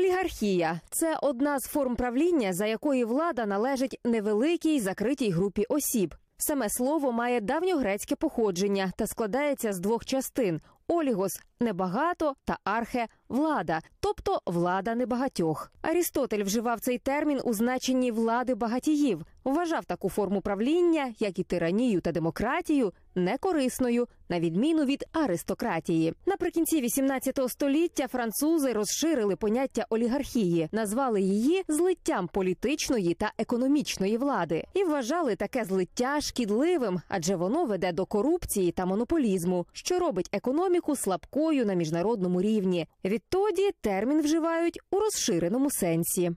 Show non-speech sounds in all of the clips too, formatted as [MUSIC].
Олігархія це одна з форм правління, за якої влада належить невеликій закритій групі осіб. Саме слово має давньогрецьке походження та складається з двох частин: олігос небагато та архе влада, тобто влада небагатьох. Арістотель вживав цей термін у значенні влади багатіїв, вважав таку форму правління, як і тиранію та демократію, некорисною, на відміну від аристократії. Наприкінці 18 століття французи розширили поняття олігархії, назвали її злиттям політичної та економічної влади і вважали таке злиття шкідливим, адже воно веде до корупції та монополізму, що робить економіку слабкою на міжнародному рівні. Відтоді термін вживають у розширеному сенсі.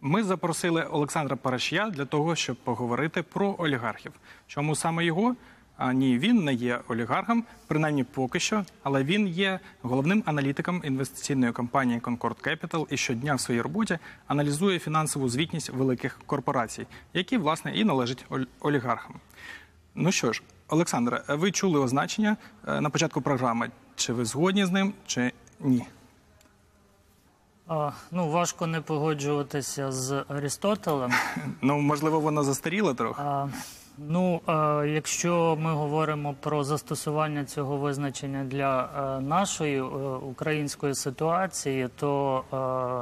Ми запросили Олександра Парашія для того, щоб поговорити про олігархів. Чому саме його? А ні, він не є олігархом, принаймні поки що, але він є головним аналітиком інвестиційної компанії Concord Capital і щодня в своїй роботі аналізує фінансову звітність великих корпорацій, які власне і належать олігархам. Ну що ж, Олександре, ви чули означення е, на початку програми. Чи ви згодні з ним, чи ні? А, ну, важко не погоджуватися з Арістотелем. [LAUGHS] Ну можливо, воно застаріло трохи. А, ну, а, якщо ми говоримо про застосування цього визначення для е, нашої е, української ситуації, то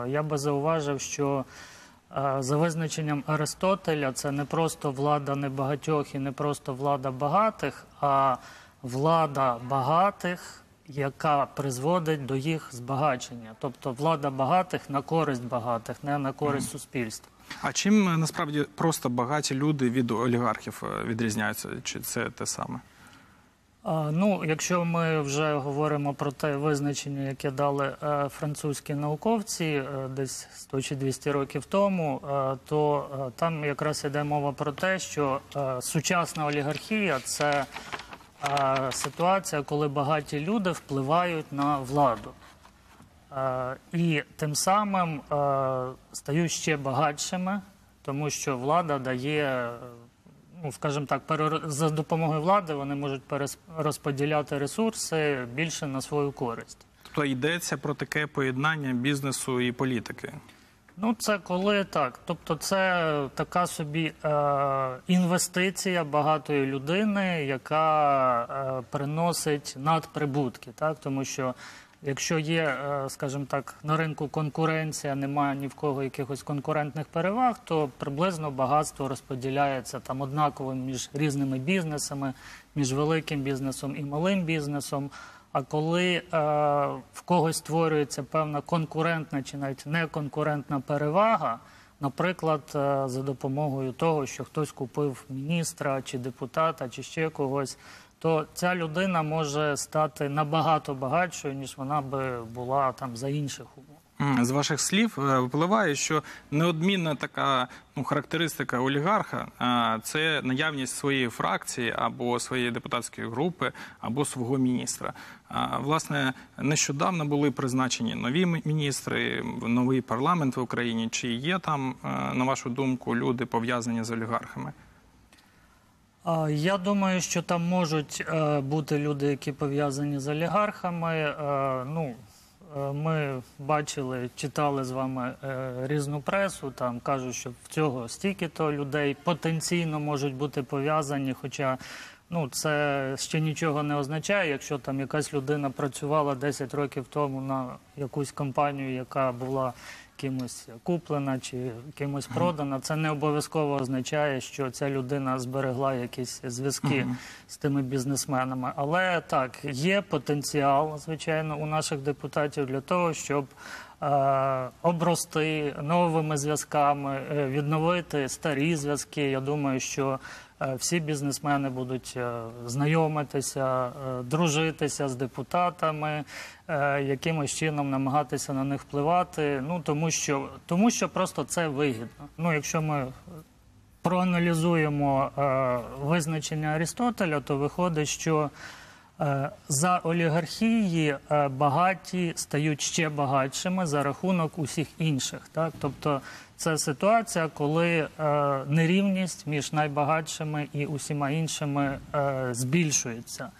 е, я би зауважив, що е, за визначенням Аристотеля це не просто влада небагатьох і не просто влада багатих, а влада багатих. Яка призводить до їх збагачення, тобто влада багатих на користь багатих, не на користь суспільства. А чим е, насправді просто багаті люди від олігархів е, відрізняються? Чи це те саме? А, Ну, якщо ми вже говоримо про те визначення, яке дали е, французькі науковці е, десь 100 чи 200 років тому, е, то е, там якраз йде мова про те, що е, сучасна олігархія це ситуація, коли багаті люди впливають на владу. І тим самим стають ще багатшими, тому що влада дає, ну скажімо так, перер- за допомогою влади вони можуть розподіляти ресурси більше на свою користь. Тобто йдеться про таке поєднання бізнесу і політики. Ну, це коли так. Тобто, це така собі е, інвестиція багатої людини, яка е, приносить надприбутки, так тому що. Якщо є, е, скажімо так, на ринку конкуренція, немає ні в кого якихось конкурентних переваг, то приблизно багатство розподіляється там однаково між різними бізнесами, між великим бізнесом і малим бізнесом. А коли е, в когось створюється певна конкурентна чи навіть неконкурентна перевага, наприклад, е, за допомогою того, що хтось купив міністра чи депутата, чи ще когось, то ця людина може стати набагато багатшою, ніж вона би була там за інших умов. З ваших слів е, випливає, що неодмінна така ну, характеристика олігарха а, це наявність своєї фракції або своєї депутатської групи, або свого міністра. Власне, нещодавно були призначені нові міністри, новий парламент в Україні. Чи є там, е, на вашу думку, люди пов'язані з олігархами? Я думаю, що там можуть е, бути люди, які пов'язані з олігархами. Е, ну, ми бачили, читали з вами різну пресу. Там кажуть, що в цього стільки-то людей потенційно можуть бути пов'язані. Хоча ну, це ще нічого не означає, якщо там якась людина працювала 10 років тому на якусь компанію, яка була кимось куплена чи кимось продана, це не обов'язково означає, що ця людина зберегла якісь зв'язки з тими бізнесменами. Але так, є потенціал, звичайно, у наших депутатів для того, щоб е, обрости новими зв'язками, е, відновити старі зв'язки. Я думаю, що всі бізнесмени будуть е, знайомитися, е, дружитися з депутатами, е, якимось чином намагатися на них впливати. Ну тому що тому, що просто це вигідно. Ну, якщо ми проаналізуємо е, визначення Арістотеля, то виходить, що е, за олігархії е, багаті стають ще багатшими за рахунок усіх інших. Так? Тобто це ситуація, коли е, нерівність між найбагатшими і усіма іншими е, збільшується.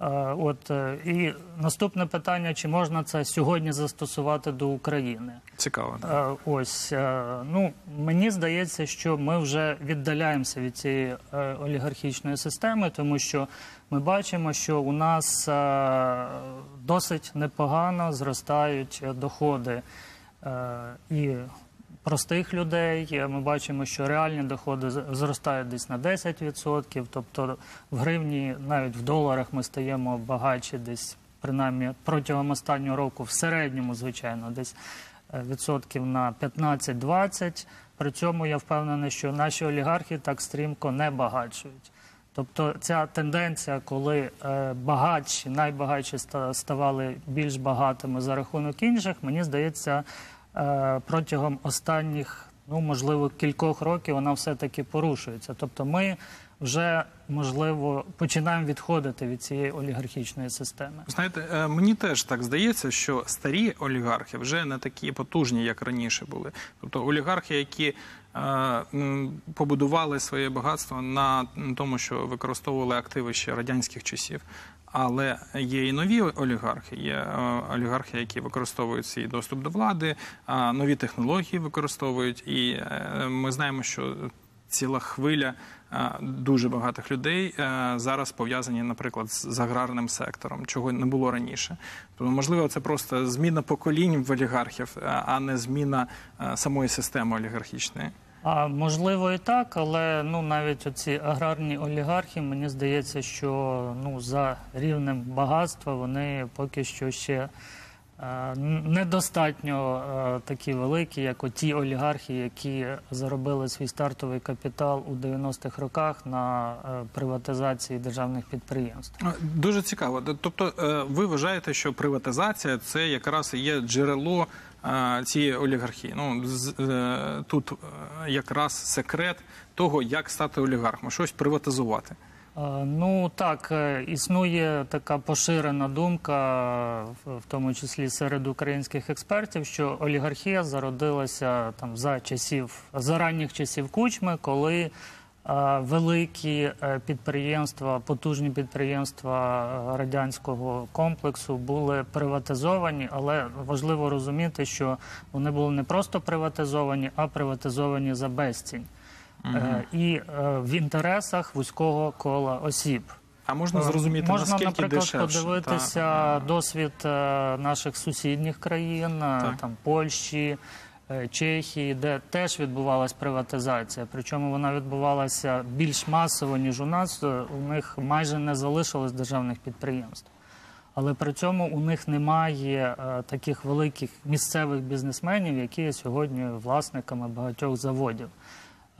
Е, От е, і наступне питання: чи можна це сьогодні застосувати до України? Цікаво. да. Е, Ось е, ну мені здається, що ми вже віддаляємося від цієї е, олігархічної системи, тому що ми бачимо, що у нас е, досить непогано зростають доходи і простих людей. Е, Ми бачимо, що реальні доходи зростають десь на 10%, тобто в гривні, навіть в доларах, ми стаємо багатші десь. Принаймні протягом останнього року в середньому, звичайно, десь е, відсотків на 15-20. При цьому я впевнений, що наші олігархи так стрімко не багатшують. Тобто ця тенденція, коли е, багатші, найбагатші ставали більш багатими за рахунок інших, мені здається, протягом останніх, ну можливо, кількох років вона все-таки порушується. Тобто ми вже можливо починаємо відходити від цієї олігархічної системи. Знаєте, е, мені теж так здається, що старі олігархи вже не такі потужні, як раніше були. Тобто олігархи, які е, побудували своє багатство на тому, що використовували активи ще радянських часів. Але є і нові олігархи. Є е, олігархи, які використовують свій доступ до влади, нові технології використовують. І е, ми знаємо, що ціла хвиля е, дуже багатих людей зараз пов'язані, наприклад, з аграрним сектором, чого не було раніше. Тому, можливо, це просто зміна поколінь в олігархів, а не зміна самої системи олігархічної. А можливо і так, але ну навіть оці аграрні олігархи, мені здається, що ну за рівнем багатства вони поки що ще е, недостатньо е, такі великі, як оті олігархи, які заробили свій стартовий капітал у 90-х роках на е, приватизації державних підприємств. Дуже цікаво. Тобто, е, ви вважаєте, що приватизація це якраз і є джерело цієї олігархії. Ну з- е, тут е, якраз секрет того, як стати олігархом, щось приватизувати. Е, Ну так, е, існує така поширена думка, в тому числі серед українських експертів, що олігархія зародилася там за часів за ранніх часів кучми, коли е, великі е, підприємства, потужні підприємства е, радянського комплексу були приватизовані, але важливо розуміти, що вони були не просто приватизовані, а приватизовані за безцінь. Е, і е, в інтересах вузького кола осіб. А можна зрозуміти, Можна, наскільки наприклад, дешевше? подивитися Та, досвід е, наших сусідніх країн, е, Так. там Польщі, е, Чехії, де теж відбувалась приватизація. Причому вона відбувалася більш масово, ніж у нас. Е, У них майже не залишилось державних підприємств. Але при цьому у них немає е, таких великих місцевих бізнесменів, які є сьогодні власниками багатьох заводів.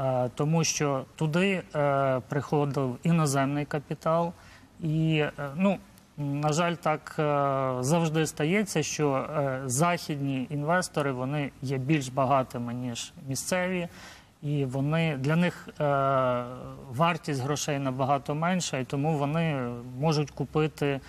Е, тому що туди е, приходив іноземний капітал, і е, ну. На жаль, так е, завжди стається, що е, західні інвестори вони є більш багатими ніж місцеві, і вони для них е, вартість грошей набагато менша, і тому вони можуть купити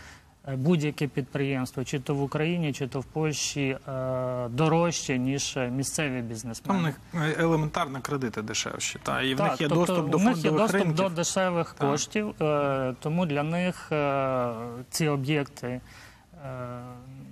будь-яке підприємство, чи то в Україні, чи то в Польщі, е, дорожче ніж місцеві бізнесмени. Там у них елементарні елементарно кредити дешевші, та і в Так, них є тобто доступ до у них є доступ ринків. до дешевих Так. коштів, е, тому для них е, ці об'єкти е,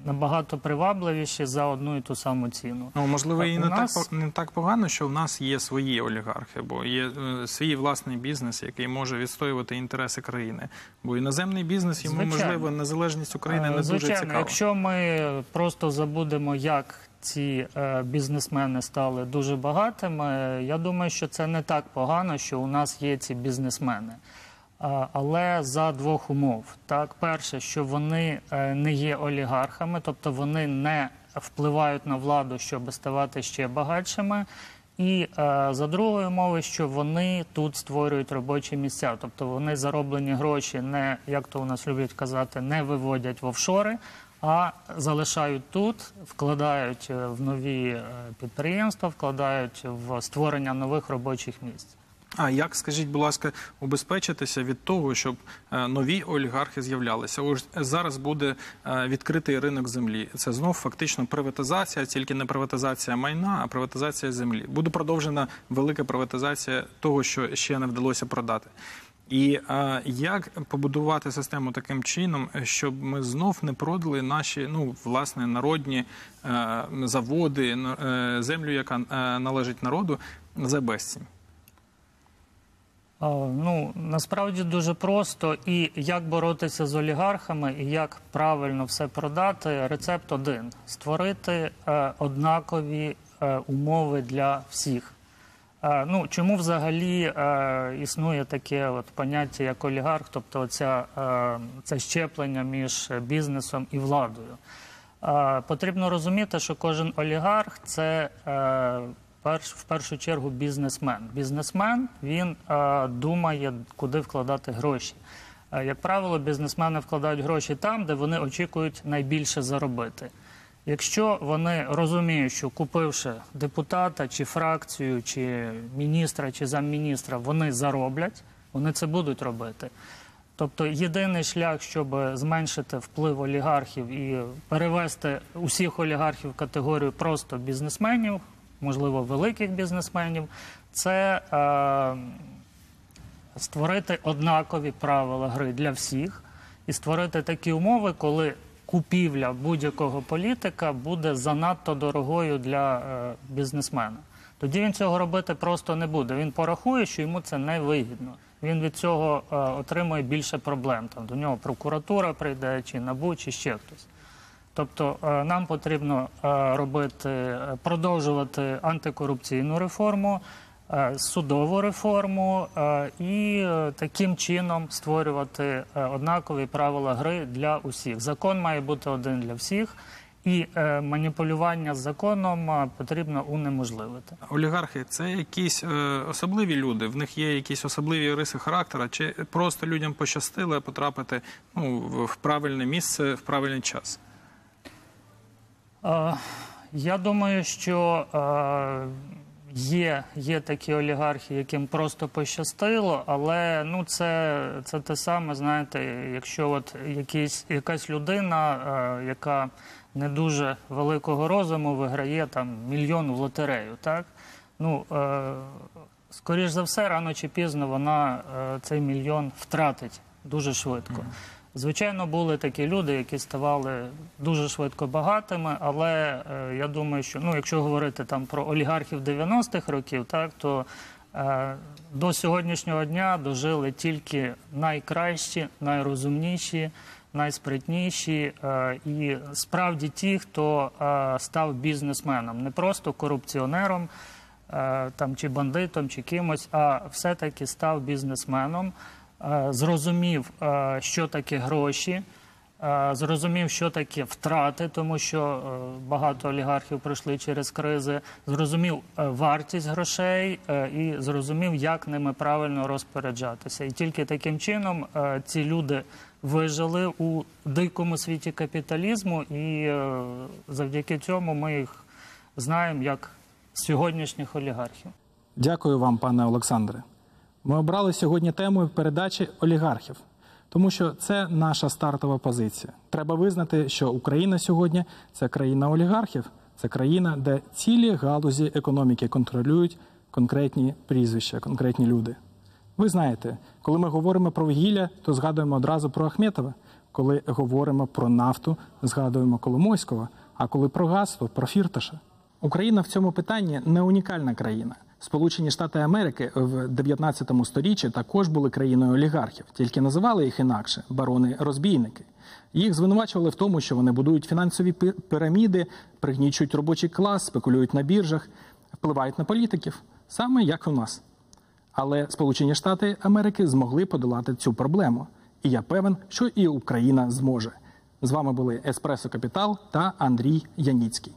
набагато привабливіші за одну і ту саму ціну. Ну, можливо, і не, нас- так, не так погано, що в нас є свої олігархи, бо є е, свій власний бізнес, який може відстоювати інтереси країни. Бо іноземний бізнес йому, Звичайно. можливо, незалежність України Е, не Звичайно, дуже цікава. якщо ми просто забудемо, як ці е, бізнесмени стали дуже багатими, я думаю, що це не так погано, що у нас є ці бізнесмени. Але за двох умов. Так, перше, що вони е, не є олігархами, тобто вони не впливають на владу, щоб ставати ще багатшими. І е, за другою умови, що вони тут створюють робочі місця, тобто вони зароблені гроші не як то у нас люблять казати, не виводять в офшори, а залишають тут, вкладають е, в нові підприємства, вкладають в створення нових робочих місць. А як, скажіть, будь ласка, убезпечитися від того, щоб е, нові олігархи з'являлися? Ось зараз буде е, відкритий ринок землі. Це знов фактично приватизація, тільки не приватизація майна, а приватизація землі. Буде продовжена велика приватизація того, що ще не вдалося продати. І а, як побудувати систему таким чином, щоб ми знов не продали наші ну власне народні е, заводи, е, землю, яка е, належить народу, за безцінь? Ну насправді дуже просто. І як боротися з олігархами, і як правильно все продати. Рецепт один: створити е, однакові е, умови для всіх. Е, ну чому взагалі існує таке от поняття як олігарх, тобто оця, це щеплення між бізнесом і владою? Потрібно розуміти, що кожен олігарх це перш, в першу чергу бізнесмен. Бізнесмен він е, думає, куди вкладати гроші. Е, як правило, бізнесмени вкладають гроші там, де вони очікують найбільше заробити. Якщо вони розуміють, що купивши депутата чи фракцію, чи міністра, чи замміністра, вони зароблять, вони це будуть робити. Тобто єдиний шлях, щоб зменшити вплив олігархів і перевести усіх олігархів в категорію просто бізнесменів, можливо, великих бізнесменів, це е, створити однакові правила гри для всіх і створити такі умови, коли купівля будь-якого політика буде занадто дорогою для е, бізнесмена. Тоді він цього робити просто не буде. Він порахує, що йому це не вигідно. Він від цього е, отримує більше проблем. Там до нього прокуратура прийде, чи НАБУ, чи ще хтось. Тобто е, нам потрібно е, робити, е, продовжувати антикорупційну реформу, судову реформу і таким чином створювати однакові правила гри для усіх. Закон має бути один для всіх, і маніпулювання з законом потрібно унеможливити. Олігархи це якісь особливі люди. В них є якісь особливі риси характера, чи просто людям пощастило потрапити ну, в правильне місце в правильний час? Я думаю, що є, є такі олігархи, яким просто пощастило, але ну це, це те саме, знаєте, якщо от якийсь, якась людина, яка не дуже великого розуму, виграє там мільйон в лотерею, так? Ну, е, скоріш за все, рано чи пізно вона е, цей мільйон втратить дуже швидко. Звичайно, були такі люди, які ставали дуже швидко багатими, але е, я думаю, що ну, якщо говорити там про олігархів 90-х років, так то е, до сьогоднішнього дня дожили тільки найкращі, найрозумніші, найспритніші е, і справді ті, хто е, став бізнесменом, не просто корупціонером е, там чи бандитом, чи кимось, а все-таки став бізнесменом, зрозумів, е, що таке гроші. е, Зрозумів, що таке втрати, тому що е, багато олігархів пройшли через кризи. Зрозумів е, вартість грошей е, і зрозумів, як ними правильно розпоряджатися. І тільки таким чином е, ці люди вижили у дикому світі капіталізму, і е, завдяки цьому ми їх знаємо як сьогоднішніх олігархів. Дякую вам, пане Олександре. Ми обрали сьогодні тему передачі олігархів, тому що це наша стартова позиція. Треба визнати, що Україна сьогодні це країна олігархів, це країна, де цілі галузі економіки контролюють конкретні прізвища, конкретні люди. Ви знаєте, коли ми говоримо про вугілля, то згадуємо одразу про Ахметова. Коли говоримо про нафту, згадуємо Коломойського, а коли про газ, то про Фірташа. Україна в цьому питанні не унікальна країна. Сполучені Штати Америки в 19 сторіччі також були країною олігархів, тільки називали їх інакше барони-розбійники. Їх звинувачували в тому, що вони будують фінансові пі- піраміди, пригнічують робочий клас, спекулюють на біржах, впливають на політиків, саме як у нас. Але Сполучені Штати Америки змогли подолати цю проблему. І я певен, що і Україна зможе. З вами були Еспресо Капітал та Андрій Яніцький.